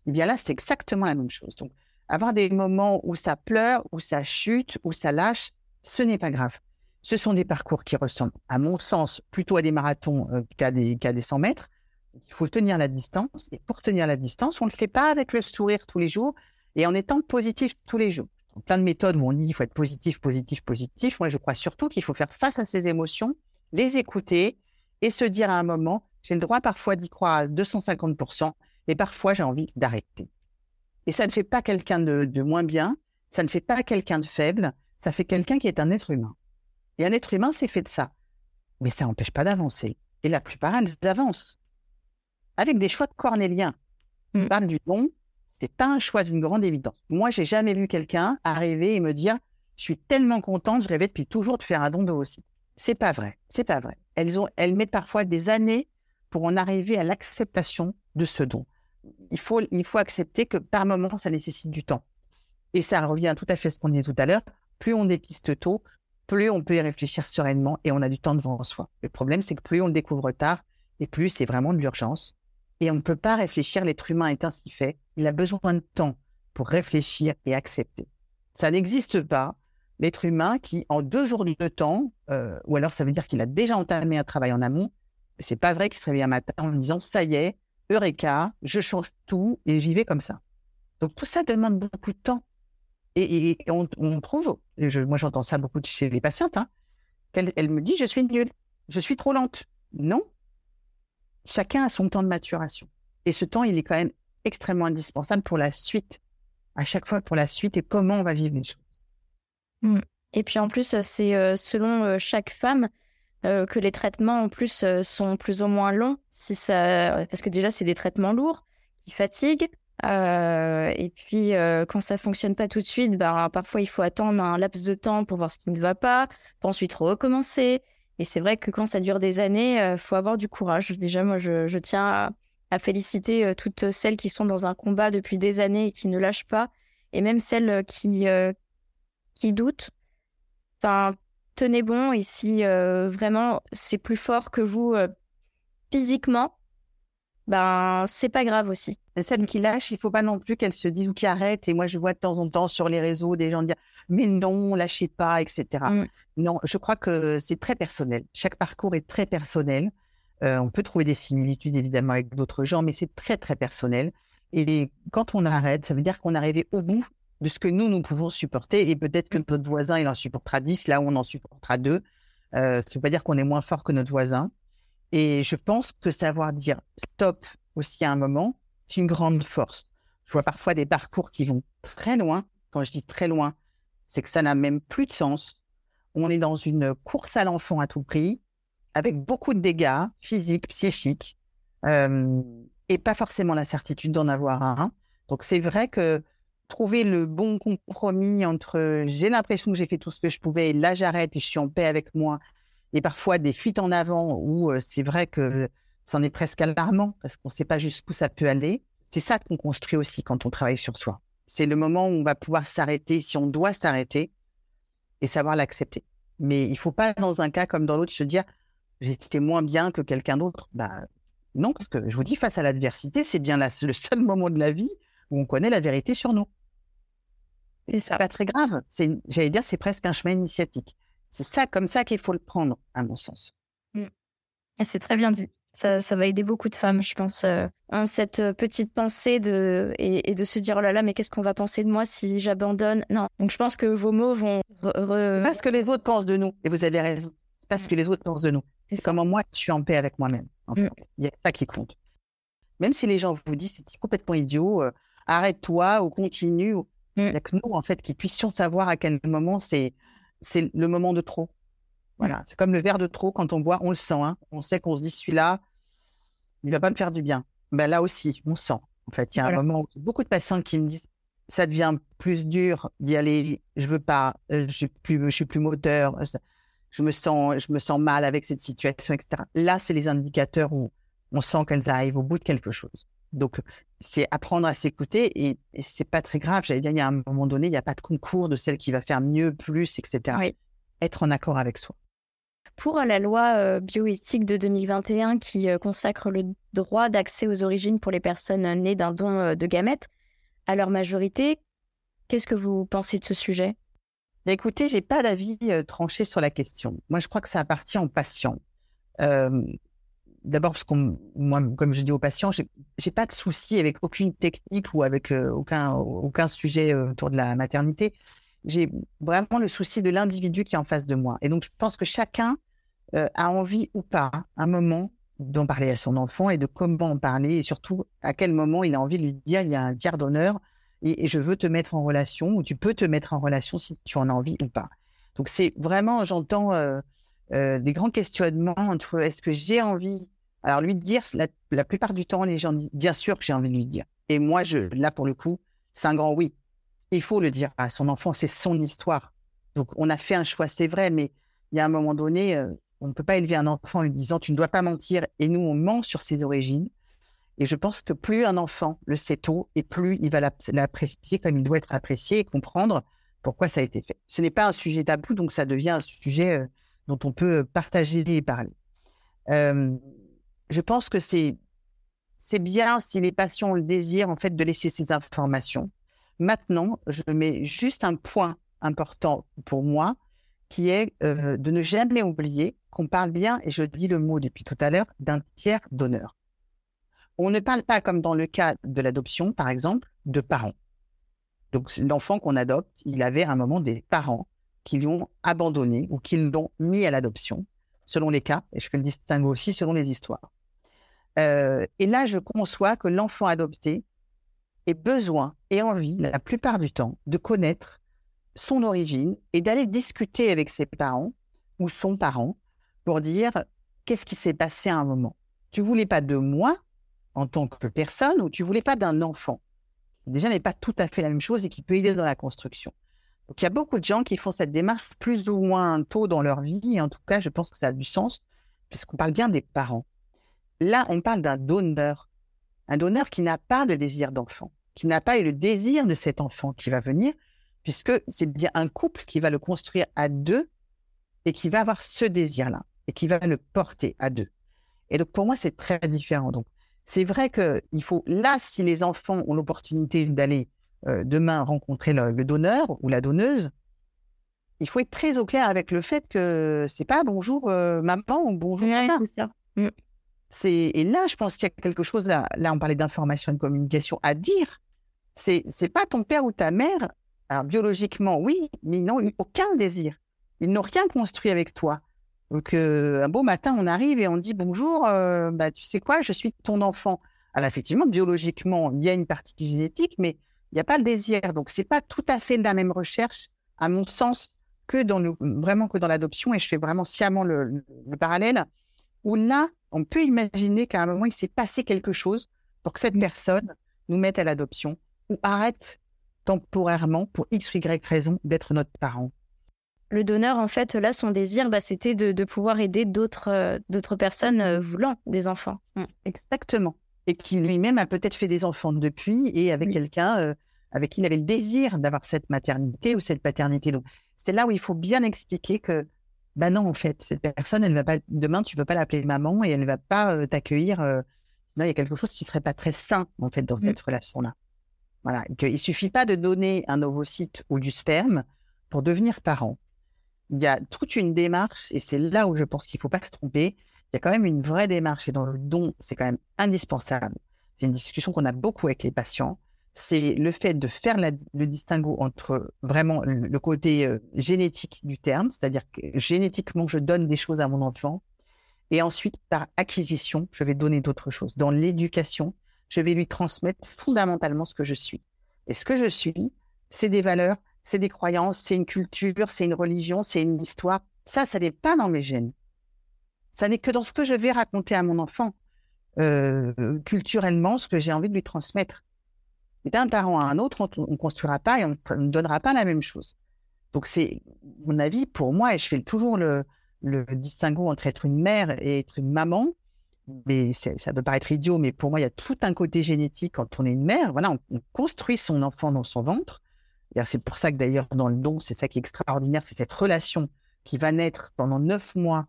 Et bien là, c'est exactement la même chose. Donc, avoir des moments où ça pleure, où ça chute, où ça lâche, ce n'est pas grave. Ce sont des parcours qui ressemblent, à mon sens, plutôt à des marathons euh, qu'à des, des 100 mètres. Il faut tenir la distance. Et pour tenir la distance, on ne le fait pas avec le sourire tous les jours et en étant positif tous les jours. plein de méthodes où on dit qu'il faut être positif, positif, positif. Moi, je crois surtout qu'il faut faire face à ses émotions, les écouter et se dire à un moment, j'ai le droit parfois d'y croire à 250%, et parfois j'ai envie d'arrêter. Et ça ne fait pas quelqu'un de, moins bien, ça ne fait pas quelqu'un de faible, ça fait quelqu'un qui est un être humain. Et un être humain, c'est fait de ça. Mais ça n'empêche pas d'avancer. Et la plupart, elles avancent avec des choix de cornéliens. On mmh. parle du don, c'est pas un choix d'une grande évidence. Moi, j'ai jamais vu quelqu'un arriver et me dire je suis tellement contente, je rêvais depuis toujours de faire un don de aussi. C'est pas vrai, c'est pas vrai. Elles ont, elles mettent parfois des années pour en arriver à l'acceptation de ce don. Il faut, il faut accepter que par moment, ça nécessite du temps. Et ça revient tout à fait à ce qu'on disait tout à l'heure. Plus on dépiste tôt, plus on peut y réfléchir sereinement et on a du temps devant soi. Le problème, c'est que plus on le découvre tard, et plus c'est vraiment de l'urgence. Et on ne peut pas réfléchir, l'être humain est ainsi fait. Il a besoin de temps pour réfléchir et accepter. Ça n'existe pas. L'être humain qui, en deux jours de temps, euh, ou alors ça veut dire qu'il a déjà entamé un travail en amont, c'est pas vrai qu'il se réveille un matin en disant ça y est, Eureka, je change tout et j'y vais comme ça. Donc tout ça demande beaucoup de temps. Et, on, trouve, moi j'entends ça beaucoup chez les patientes, hein, qu'elle elle me dit je suis nulle, je suis trop lente. Non, chacun a son temps de maturation. Et ce temps, il est quand même extrêmement indispensable pour la suite, à chaque fois pour la suite et comment on va vivre les choses. Mmh. Et puis en plus, c'est euh, selon euh, chaque femme euh, que les traitements en plus sont plus ou moins longs, ça... parce que déjà c'est des traitements lourds qui fatiguent. et puis quand ça fonctionne pas tout de suite, ben, parfois il faut attendre un laps de temps pour voir ce qui ne va pas, pour ensuite recommencer. Et c'est vrai que quand ça dure des années, il euh, faut avoir du courage. Déjà, moi, je, tiens à, féliciter euh, toutes celles qui sont dans un combat depuis des années et qui ne lâchent pas, et même celles qui, euh, qui doutent. Enfin, tenez bon, et si vraiment c'est plus fort que vous physiquement, ben c'est pas grave aussi. Celles qui lâchent, il faut pas non plus qu'elles se disent ou qui arrêtent. Et moi, je vois de temps en temps sur les réseaux des gens dire mais non, lâchez pas, etc. Mm. Non, je crois que c'est très personnel. Chaque parcours est très personnel. Euh, on peut trouver des similitudes évidemment avec d'autres gens, mais c'est très très personnel. Et quand on arrête, ça veut dire qu'on est arrivé au bout de ce que nous nous pouvons supporter. Et peut-être que notre voisin il en supportera 10, là où on en supportera deux. Euh, ça ne veut pas dire qu'on est moins fort que notre voisin. Et je pense que savoir dire stop aussi à un moment, c'est une grande force. Je vois parfois des parcours qui vont très loin. Quand je dis très loin, c'est que ça n'a même plus de sens. On est dans une course à l'enfant à tout prix, avec beaucoup de dégâts physiques, psychiques, euh, et pas forcément la certitude d'en avoir un. Donc c'est vrai que trouver le bon compromis entre j'ai l'impression que j'ai fait tout ce que je pouvais et là j'arrête et je suis en paix avec moi et parfois des fuites en avant où euh, c'est vrai que c'en est presque alarmant parce qu'on ne sait pas jusqu'où ça peut aller. C'est ça qu'on construit aussi quand on travaille sur soi. C'est le moment où on va pouvoir s'arrêter si on doit s'arrêter et savoir l'accepter. Mais il faut pas dans un cas comme dans l'autre se dire j'étais moins bien que quelqu'un d'autre. Bah non, parce que je vous dis face à l'adversité, c'est bien le seul moment de la vie où on connaît la vérité sur nous. C'est ça. pas très grave. C'est, j'allais dire, c'est presque un chemin initiatique. C'est ça, comme ça qu'il faut le prendre, à mon sens. Mmh. C'est très bien dit. Ça, ça, va aider beaucoup de femmes, je pense, euh, cette euh, petite pensée de, et, de se dire, oh là là, mais qu'est-ce qu'on va penser de moi si j'abandonne? Non. Donc, je pense que vos mots vont... Re... Parce que les autres pensent de nous, et vous avez raison. C'est parce mmh. que les autres pensent de nous. C'est comment moi, je suis en paix avec moi-même, en mmh. fait. Il y a ça qui compte. Même si les gens vous disent, c'est complètement idiot, euh, arrête-toi ou continue. Il n'y a que nous, en fait, qui puissions savoir à quel moment c'est, c'est le moment de trop. Voilà, c'est comme le verre de trop, quand on boit, on le sent. Hein. On sait qu'on se dit, celui-là, il va pas me faire du bien. Ben là aussi, on sent. En fait, il y a un moment où beaucoup de patients qui me disent, ça devient plus dur d'y aller, je veux pas, euh, je suis plus, je suis plus moteur, je me sens, je me sens mal avec cette situation, etc. Là, c'est les indicateurs où on sent qu'elles arrivent au bout de quelque chose. Donc, c'est apprendre à s'écouter et, c'est pas très grave. J'allais dire, il y a un moment donné, il n'y a pas de concours de celle qui va faire mieux, plus, etc. Être en accord avec soi. Pour la loi euh, bioéthique de 2021 qui euh, consacre le droit d'accès aux origines pour les personnes nées d'un don euh, de gamètes, à leur majorité, qu'est-ce que vous pensez de ce sujet? Écoutez, j'ai pas d'avis tranché sur la question. Moi, je crois que ça appartient aux patients d'abord parce qu'on, moi, comme je dis aux patients, j'ai, j'ai pas de souci avec aucune technique ou avec euh, aucun aucun sujet euh, autour de la maternité. J'ai vraiment le souci de l'individu qui est en face de moi. Et donc, je pense que chacun euh, a envie ou pas, un moment, d'en parler à son enfant et de comment en parler et surtout à quel moment il a envie de lui dire il y a un tiers d'honneur et, et je veux te mettre en relation ou tu peux te mettre en relation si tu en as envie ou pas. Donc, c'est vraiment, j'entends des grands questionnements entre est-ce que j'ai envie alors, lui dire, la, plupart du temps, les gens disent, bien sûr que j'ai envie de lui dire. Et moi, je, là, pour le coup, c'est un grand oui. Il faut le dire à son enfant, c'est son histoire. Donc, on a fait un choix, c'est vrai, mais il y a un moment donné, euh, on ne peut pas élever un enfant en lui disant, tu ne dois pas mentir. Et nous, on ment sur ses origines. Et je pense que plus un enfant le sait tôt, et plus il va l'apprécier comme il doit être apprécié et comprendre pourquoi ça a été fait. Ce n'est pas un sujet tabou, donc ça devient un sujet euh, dont on peut partager et parler. Euh, je pense que c'est c'est bien si les patients ont le désir en fait de laisser ces informations. Maintenant, je mets juste un point important pour moi qui est euh, de ne jamais oublier qu'on parle bien, et je dis le mot depuis tout à l'heure, d'un tiers d'honneur. On ne parle pas comme dans le cas de l'adoption, par exemple, de parents. Donc l'enfant qu'on adopte, il avait à un moment des parents qui l'ont abandonné ou qui l'ont mis à l'adoption, selon les cas, et je fais le distinguo aussi selon les histoires. Euh, et là, je conçois que l'enfant adopté ait besoin et envie, la plupart du temps, de connaître son origine et d'aller discuter avec ses parents ou son parent pour dire qu'est-ce qui s'est passé à un moment. Tu voulais pas de moi en tant que personne ou tu voulais pas d'un enfant. Déjà, n'est pas tout à fait la même chose et qui peut aider dans la construction. Donc, il y a beaucoup de gens qui font cette démarche plus ou moins tôt dans leur vie. Et en tout cas, je pense que ça a du sens puisqu'on parle bien des parents. Là, on parle d'un donneur. Un donneur qui n'a pas de désir d'enfant, qui n'a pas eu le désir de cet enfant qui va venir, puisque c'est bien un couple qui va le construire à deux et qui va avoir ce désir-là et qui va le porter à deux. Et donc, pour moi, c'est très différent. Donc, c'est vrai qu'il faut, là, si les enfants ont l'opportunité d'aller euh, demain rencontrer le, donneur ou la donneuse, il faut être très au clair avec le fait que c'est pas bonjour euh, maman ou bonjour papa. Mm et là, je pense qu'il y a quelque chose là. Là, on parlait d'information et de communication à dire. C'est c'est pas ton père ou ta mère. Alors biologiquement, oui, mais ils n'ont eu aucun désir. Ils n'ont rien construit avec toi. Donc, un beau matin, on arrive et on dit bonjour, bah, tu sais quoi, je suis ton enfant. Alors, effectivement, biologiquement, il y a une partie génétique, mais il n'y a pas le désir. Donc, c'est pas tout à fait la même recherche, à mon sens, que dans le, vraiment que dans l'adoption. Et je fais vraiment sciemment le, parallèle, où là, on peut imaginer qu'à un moment, il s'est passé quelque chose pour que cette personne nous mette à l'adoption ou arrête temporairement, pour X ou Y raison, d'être notre parent. Le donneur, en fait, là, son désir, bah, c'était de, pouvoir aider d'autres euh, personnes euh, voulant des enfants. Mmh. Exactement. Et qui lui-même a peut-être fait des enfants depuis et avec quelqu'un euh, avec qui il avait le désir d'avoir cette maternité ou cette paternité. Donc, c'est là où il faut bien expliquer que, ben non, en fait, cette personne, elle va pas, demain, tu ne veux pas l'appeler maman et elle ne va pas t'accueillir. sinon, il y a quelque chose qui ne serait pas très sain, en fait, dans mmh. cette relation-là. Voilà, qu'il ne suffit pas de donner un ovocyte ou du sperme pour devenir parent. Il y a toute une démarche, et c'est là où je pense qu'il ne faut pas se tromper. Il y a quand même une vraie démarche, et dans le don, c'est quand même indispensable. C'est une discussion qu'on a beaucoup avec les patients. C'est le fait de faire le distinguo entre vraiment le, côté euh, génétique du terme, c'est-à-dire que génétiquement, je donne des choses à mon enfant, et ensuite, par acquisition, je vais donner d'autres choses. Dans l'éducation, je vais lui transmettre fondamentalement ce que je suis. Et ce que je suis, c'est des valeurs, c'est des croyances, c'est une culture, c'est une religion, c'est une histoire. Ça, ça n'est pas dans mes gènes. Ça n'est que dans ce que je vais raconter à mon enfant, euh, culturellement, ce que j'ai envie de lui transmettre. D'un parent à un autre, on ne construira pas et on ne donnera pas la même chose. Donc, c'est mon avis pour moi, et je fais toujours le, le distinguo entre être une mère et être une maman mais ça peut paraître idiot, mais pour moi, il y a tout un côté génétique quand on est une mère. Voilà, on, construit son enfant dans son ventre. C'est pour ça que d'ailleurs, dans le don, c'est ça qui est extraordinaire, c'est cette relation qui va naître pendant neuf mois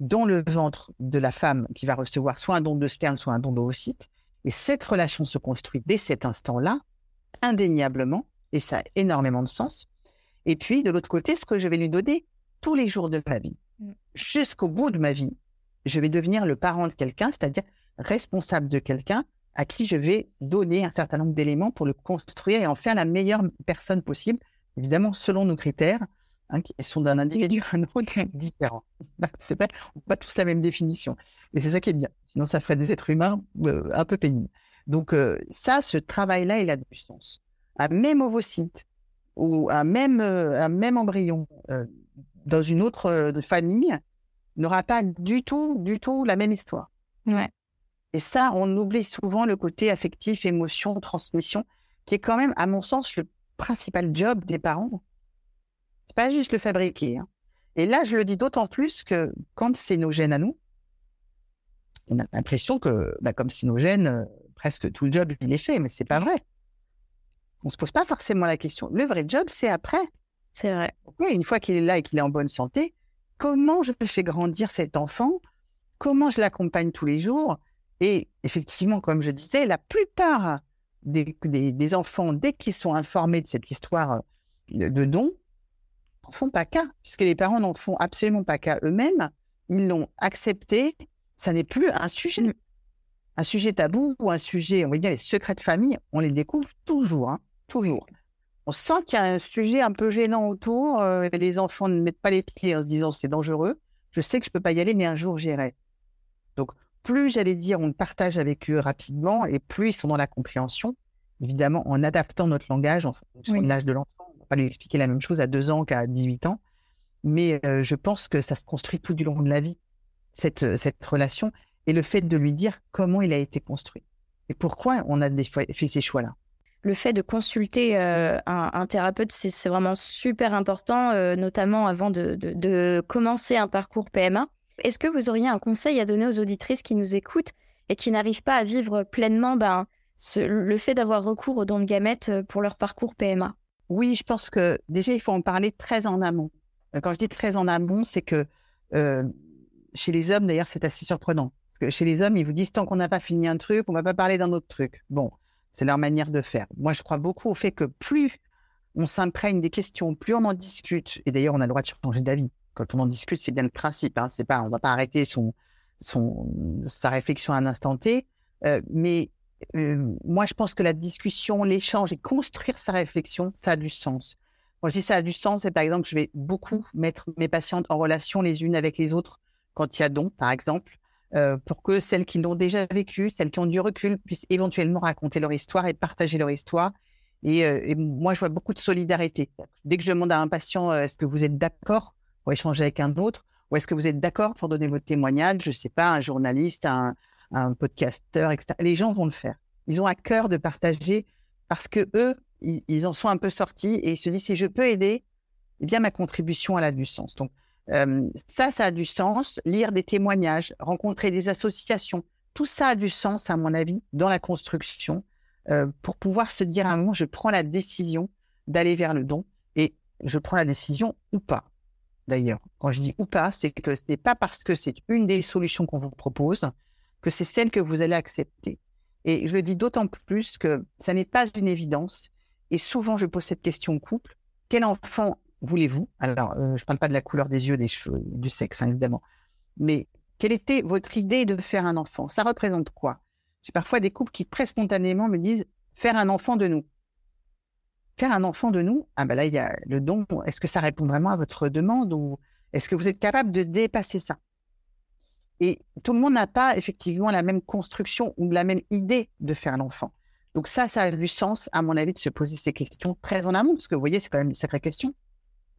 dans le ventre de la femme qui va recevoir soit un don de sperme, soit un don d'ovocyte. Et cette relation se construit dès cet instant-là, indéniablement, et ça a énormément de sens. Et puis, de l'autre côté, ce que je vais lui donner tous les jours de ma vie, mmh. jusqu'au bout de ma vie, je vais devenir le parent de quelqu'un, c'est-à-dire responsable de quelqu'un à qui je vais donner un certain nombre d'éléments pour le construire et en faire la meilleure personne possible, évidemment selon nos critères, hein, qui sont d'un individu à un autre différents. C'est pas, pas tous la même définition. Mais c'est ça qui est bien. Sinon, ça ferait des êtres humains euh, un peu pénibles. Donc, euh, ça, ce travail-là, il a du sens. Un même ovocyte ou un même, euh, un même embryon dans une autre famille, n'aura pas du tout, du tout la même histoire. Ouais. Et ça, on oublie souvent le côté affectif, émotion, transmission, qui est quand même, à mon sens, le principal job des parents. C'est pas juste le fabriquer. Hein. Et là, je le dis d'autant plus que quand c'est nos gènes à nous, on a l'impression que, bah, comme c'est nos gènes, euh, presque tout le job, il est fait, mais c'est pas vrai. On se pose pas forcément la question. Le vrai job, c'est après. C'est vrai. Oui, une fois qu'il est là et qu'il est en bonne santé, comment je fais grandir cet enfant, comment je l'accompagne tous les jours? Et effectivement, comme je disais, la plupart des, des, enfants, dès qu'ils sont informés de cette histoire euh, de don, n'en font pas cas, puisque les parents n'en font absolument pas cas eux-mêmes. Ils l'ont accepté. Ça n'est plus un sujet. Mmh. Un sujet tabou ou un sujet, on va dire, les secrets de famille, on les découvre toujours, hein, toujours on sent qu'il y a un sujet un peu gênant autour. Euh, les enfants ne mettent pas les pieds en se disant c'est dangereux. Je sais que je peux pas y aller, mais un jour j'irai. Donc, plus j'allais dire, on partage avec eux rapidement, et plus ils sont dans la compréhension. Évidemment, en adaptant notre langage en fonction de l'âge de l'enfant. Pas lui expliquer la même chose à 2 ans qu'à 18 ans. Mais euh, je pense que ça se construit tout du long de la vie, cette, euh, cette relation, et le fait de lui dire comment il a été construit. Et pourquoi on a fait ces choix-là le fait de consulter euh, un, thérapeute, c'est vraiment super important, notamment avant de, commencer un parcours PMA. Est-ce que vous auriez un conseil à donner aux auditrices qui nous écoutent et qui n'arrivent pas à vivre pleinement ben, le fait d'avoir recours aux dons de gamètes pour leur parcours PMA Oui, je pense que déjà, il faut en parler très en amont. Quand je dis très en amont, c'est que chez les hommes, d'ailleurs, c'est assez surprenant. Parce que chez les hommes, ils vous disent tant qu'on n'a pas fini un truc, on ne va pas parler d'un autre truc. Bon, c'est leur manière de faire. Moi, je crois beaucoup au fait que plus on s'imprègne des questions, plus on en discute, et d'ailleurs, on a le droit de changer d'avis. Quand on en discute, c'est bien le principe. Hein. C'est pas, on va pas arrêter son, son, sa réflexion à un instant T. Euh, mais moi, je pense que la discussion, l'échange et construire sa réflexion, ça a du sens. Quand je dis ça a du sens, c'est par exemple, je vais beaucoup mettre mes patientes en relation les unes avec les autres quand il y a don, par exemple, pour que celles qui l'ont déjà vécu, celles qui ont du recul, puissent éventuellement raconter leur histoire et partager leur histoire. Et, et moi, je vois beaucoup de solidarité. Dès que je demande à un patient, est-ce que vous êtes d'accord pour échanger avec un autre, ou est-ce que vous êtes d'accord pour donner votre témoignage, je sais pas, un journaliste, un, un podcasteur, etc. Les gens vont le faire. Ils ont à cœur de partager parce que eux, ils, en sont un peu sortis et ils se disent si je peux aider, eh bien ma contribution elle a du sens. Donc euh, ça, ça a du sens. Lire des témoignages, rencontrer des associations, tout ça a du sens à mon avis dans la construction euh, pour pouvoir se dire à un moment je prends la décision d'aller vers le don et je prends la décision ou pas. D'ailleurs, quand je dis ou pas, c'est que ce n'est pas parce que c'est une des solutions qu'on vous propose que c'est celle que vous allez accepter. Et je le dis d'autant plus que ça n'est pas une évidence. Et souvent, je pose cette question au couple. Quel enfant voulez-vous? Alors, euh, je ne parle pas de la couleur des yeux, des cheveux, du sexe, hein, évidemment. Mais quelle était votre idée de faire un enfant? Ça représente quoi? J'ai parfois des couples qui très spontanément me disent faire un enfant de nous. Faire un enfant de nous, ah ben là, il y a le don. Est-ce que ça répond vraiment à votre demande ou est-ce que vous êtes capable de dépasser ça? Et tout le monde n'a pas effectivement la même construction ou la même idée de faire l'enfant. Donc ça, ça a du sens, à mon avis, de se poser ces questions très en amont, parce que vous voyez, c'est quand même une sacrée question.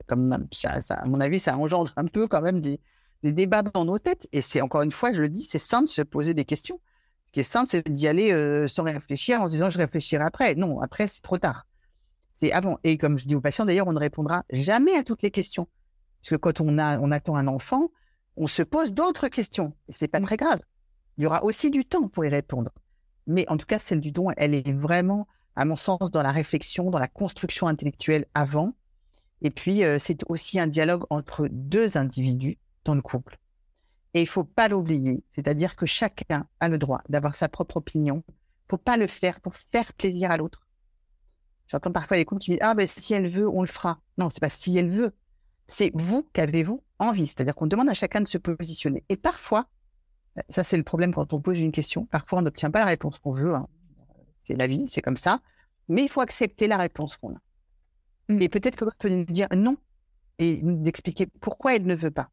Comme ça, à mon avis, ça engendre un peu quand même des, débats dans nos têtes. Et c'est encore une fois, je le dis, c'est sain de se poser des questions. Ce qui est sain, c'est d'y aller euh, sans réfléchir en se disant je réfléchirai après. Non, après, c'est trop tard. C'est avant. Et comme je dis aux patients, d'ailleurs, on ne répondra jamais à toutes les questions. Parce que quand on, a, on attend un enfant, on se pose d'autres questions. Et c'est pas mmh. très grave. Il y aura aussi du temps pour y répondre. Mais en tout cas, celle du don, elle est vraiment, à mon sens, dans la réflexion, dans la construction intellectuelle avant. Et puis, euh, c'est aussi un dialogue entre deux individus dans le couple. Et il faut pas l'oublier. C'est-à-dire que chacun a le droit d'avoir sa propre opinion. faut pas le faire pour faire plaisir à l'autre. J'entends parfois les couples qui disent, ah, ben, si elle veut, on le fera. Non, c'est pas si elle veut. C'est vous qu'avez-vous envie. C'est-à-dire qu'on demande à chacun de se positionner. Et parfois, ça c'est le problème quand on pose une question, parfois on n'obtient pas la réponse qu'on veut. Hein. C'est la vie, c'est comme ça. Mais il faut accepter la réponse qu'on a. Mm. Et peut-être que l'autre peut nous dire non et nous expliquer pourquoi elle ne veut pas.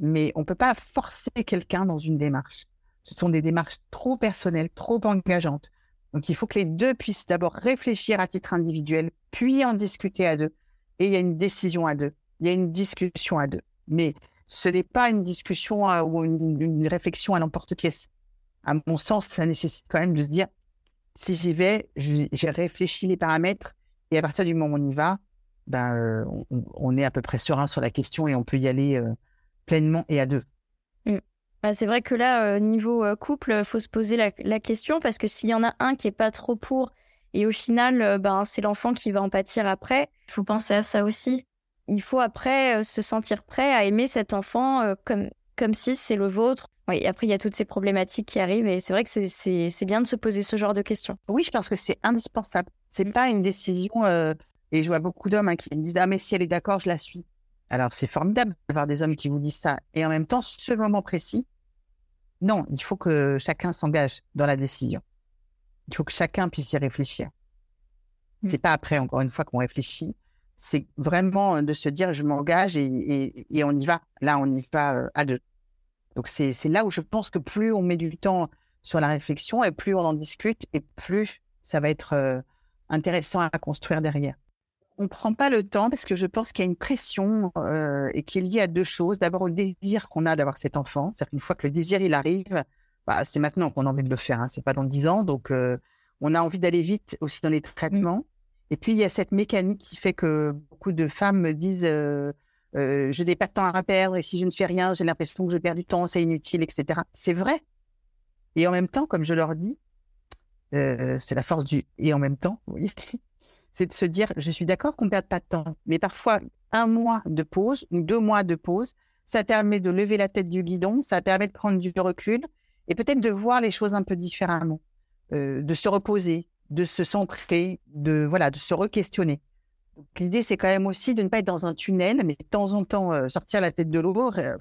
Mais on ne peut pas forcer quelqu'un dans une démarche. Ce sont des démarches trop personnelles, trop engageantes. Donc il faut que les deux puissent d'abord réfléchir à titre individuel, puis en discuter à deux. Et il y a une décision à deux. Il y a une discussion à deux. Mais ce n'est pas une discussion ou une, réflexion à l'emporte-pièce. À mon sens, ça nécessite quand même de se dire, si j'y vais, j'ai réfléchi les paramètres et à partir du moment où on y va, ben, euh, on, est à peu près serein sur la question et on peut y aller euh, pleinement et à deux. Mmh. Bah, c'est vrai que là, euh, niveau couple, il faut se poser la, question parce que s'il y en a un qui est pas trop pour et au final, ben, c'est l'enfant qui va en pâtir après, il faut penser à ça aussi il faut après euh, se sentir prêt à aimer cet enfant euh, comme, comme si c'est le vôtre. Oui, après, il y a toutes ces problématiques qui arrivent et c'est vrai que c'est bien de se poser ce genre de questions. Oui, je pense que c'est indispensable. C'est pas une décision, euh, et je vois beaucoup d'hommes hein, qui me disent Ah, mais si elle est d'accord, je la suis. Alors, c'est formidable d'avoir des hommes qui vous disent ça. Et en même temps, ce moment précis, non, il faut que chacun s'engage dans la décision. Il faut que chacun puisse y réfléchir. C'est mmh. pas après, encore une fois, qu'on réfléchit c'est vraiment de se dire je m'engage et, on y va. Là, on y va à deux. Donc c'est là où je pense que plus on met du temps sur la réflexion et plus on en discute et plus ça va être intéressant à construire derrière. On ne prend pas le temps parce que je pense qu'il y a une pression et qui est liée à deux choses. D'abord au désir qu'on a d'avoir cet enfant. C'est-à-dire qu'une fois que le désir il arrive, bah, c'est maintenant qu'on a envie de le faire. Hein. C'est pas dans dix ans. Donc on a envie d'aller vite aussi dans les mmh. Et puis, il y a cette mécanique qui fait que beaucoup de femmes me disent euh, euh, Je n'ai pas de temps à perdre et si je ne fais rien, j'ai l'impression que je perds du temps, c'est inutile, etc. C'est vrai. Et en même temps, comme je leur dis, euh, c'est la force du et en même temps, oui, c'est de se dire Je suis d'accord qu'on ne perde pas de temps, mais parfois, un mois de pause ou deux mois de pause, ça permet de lever la tête du guidon, ça permet de prendre du recul et peut-être de voir les choses un peu différemment, de se reposer, de se centrer, de voilà, de se re-questionner. L'idée, c'est quand même aussi de ne pas être dans un tunnel, mais de temps en temps euh, sortir la tête de l'eau. Euh,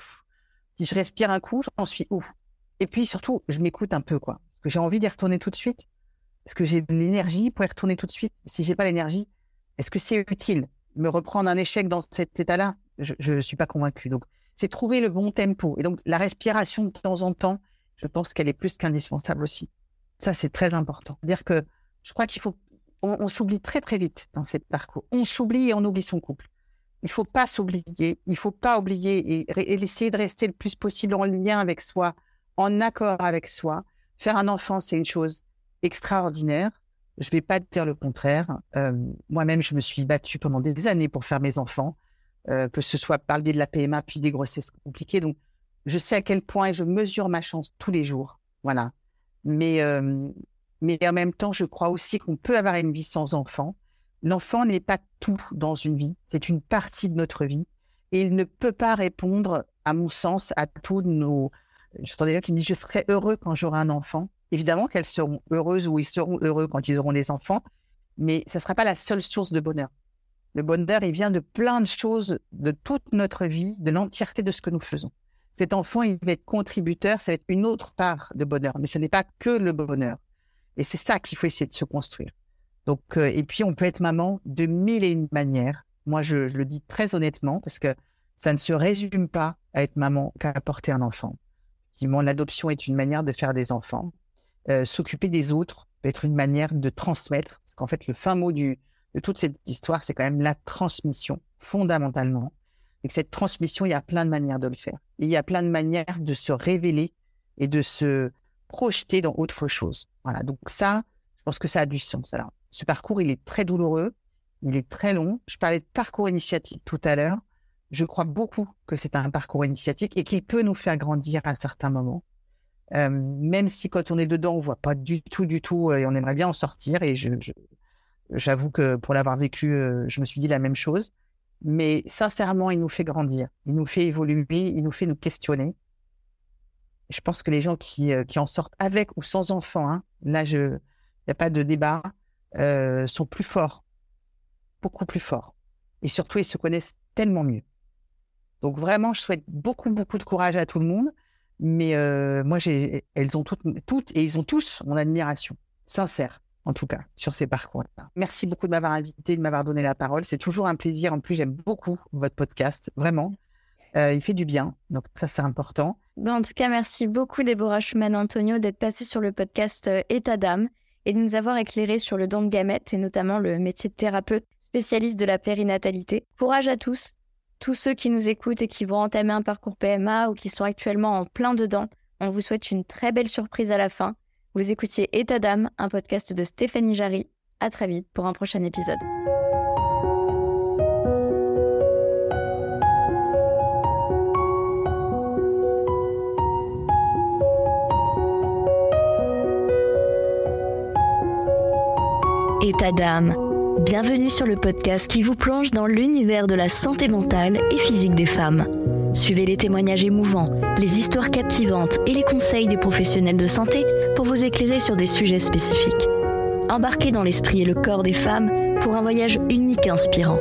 si je respire un coup, j'en suis où? Et puis surtout, je m'écoute un peu, quoi. Parce que j'ai envie d'y retourner tout de suite. Est-ce que j'ai de l'énergie pour y retourner tout de suite? Si j'ai pas l'énergie, est-ce que c'est utile? Me reprendre un échec dans cet état-là? Je ne suis pas convaincue. Donc, c'est trouver le bon tempo. Et donc, la respiration de temps en temps, je pense qu'elle est plus qu'indispensable aussi. Ça, c'est très important. Dire que je crois qu'il faut, on, s'oublie très très vite dans ces parcours. On s'oublie et on oublie son couple. Il faut pas s'oublier. Il faut pas oublier et, essayer de rester le plus possible en lien avec soi, en accord avec soi. Faire un enfant, c'est une chose extraordinaire. Je vais pas dire le contraire. Euh, moi-même, je me suis battue pendant des années pour faire mes enfants, euh, que ce soit par le biais de la PMA puis des grossesses compliquées. Donc, je sais à quel point je mesure ma chance tous les jours. Voilà. Mais, euh, mais en même temps, je crois aussi qu'on peut avoir une vie sans enfant. L'enfant n'est pas tout dans une vie, c'est une partie de notre vie. Et il ne peut pas répondre, à mon sens, à tous nos... J'entends des gens qui me disent, je serai heureux quand j'aurai un enfant. Évidemment qu'elles seront heureuses ou ils seront heureux quand ils auront des enfants, mais ça ne sera pas la seule source de bonheur. Le bonheur, il vient de plein de choses, de toute notre vie, de l'entièreté de ce que nous faisons. Cet enfant, il va être contributeur, ça va être une autre part de bonheur, mais ce n'est pas que le bonheur. Et c'est ça qu'il faut essayer de se construire. Donc, euh, et puis, on peut être maman de mille et une manières. Moi, je, le dis très honnêtement parce que ça ne se résume pas à être maman qu'à apporter un enfant. Effectivement, l'adoption est une manière de faire des enfants. Euh, s'occuper des autres peut être une manière de transmettre. Parce qu'en fait, le fin mot du, de toute cette histoire, c'est quand même la transmission, fondamentalement. Et que cette transmission, il y a plein de manières de le faire. Il y a plein de manières de se révéler et de se projeter dans autre chose. Voilà. Donc ça, je pense que ça a du sens. Alors, ce parcours, il est très douloureux, il est très long. Je parlais de parcours initiatique tout à l'heure. Je crois beaucoup que c'est un parcours initiatique et qu'il peut nous faire grandir à certains moments. Euh, même si quand on est dedans, on voit pas du tout, du tout, euh, et on aimerait bien en sortir. Et je, j'avoue que pour l'avoir vécu, euh, je me suis dit la même chose. Mais sincèrement, il nous fait grandir, il nous fait évoluer, il nous fait nous questionner. Je pense que les gens qui, qui en sortent avec ou sans enfants, hein, là, il n'y a pas de débat, euh, sont plus forts, beaucoup plus forts. Et surtout, ils se connaissent tellement mieux. Donc vraiment, je souhaite beaucoup, beaucoup de courage à tout le monde. Mais euh, moi, elles ont toutes, toutes, et ils ont tous mon admiration, sincère, en tout cas, sur ces parcours-là. Merci beaucoup de m'avoir invité, de m'avoir donné la parole. C'est toujours un plaisir. En plus, j'aime beaucoup votre podcast, vraiment. Euh, il fait du bien, donc ça, c'est important. En tout cas, merci beaucoup, Déborah Schumann-Antonio, d'être passée sur le podcast État d'âme et de nous avoir éclairé sur le don de gamètes et notamment le métier de thérapeute spécialiste de la périnatalité. Courage à tous, tous ceux qui nous écoutent et qui vont entamer un parcours PMA ou qui sont actuellement en plein dedans. On vous souhaite une très belle surprise à la fin. Vous écoutiez État d'âme, un podcast de Stéphanie Jarry. À très vite pour un prochain épisode. État d'âme. Bienvenue sur le podcast qui vous plonge dans l'univers de la santé mentale et physique des femmes. Suivez les témoignages émouvants, les histoires captivantes et les conseils des professionnels de santé pour vous éclairer sur des sujets spécifiques. Embarquez dans l'esprit et le corps des femmes pour un voyage unique et inspirant.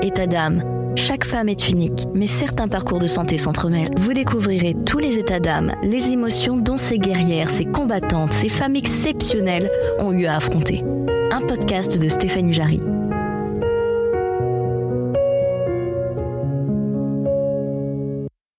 État d'âme. Chaque femme est unique, mais certains parcours de santé s'entremêlent. Vous découvrirez tous les états d'âme, les émotions dont ces guerrières, ces combattantes, ces femmes exceptionnelles ont eu à affronter un podcast de Stéphanie Jarry.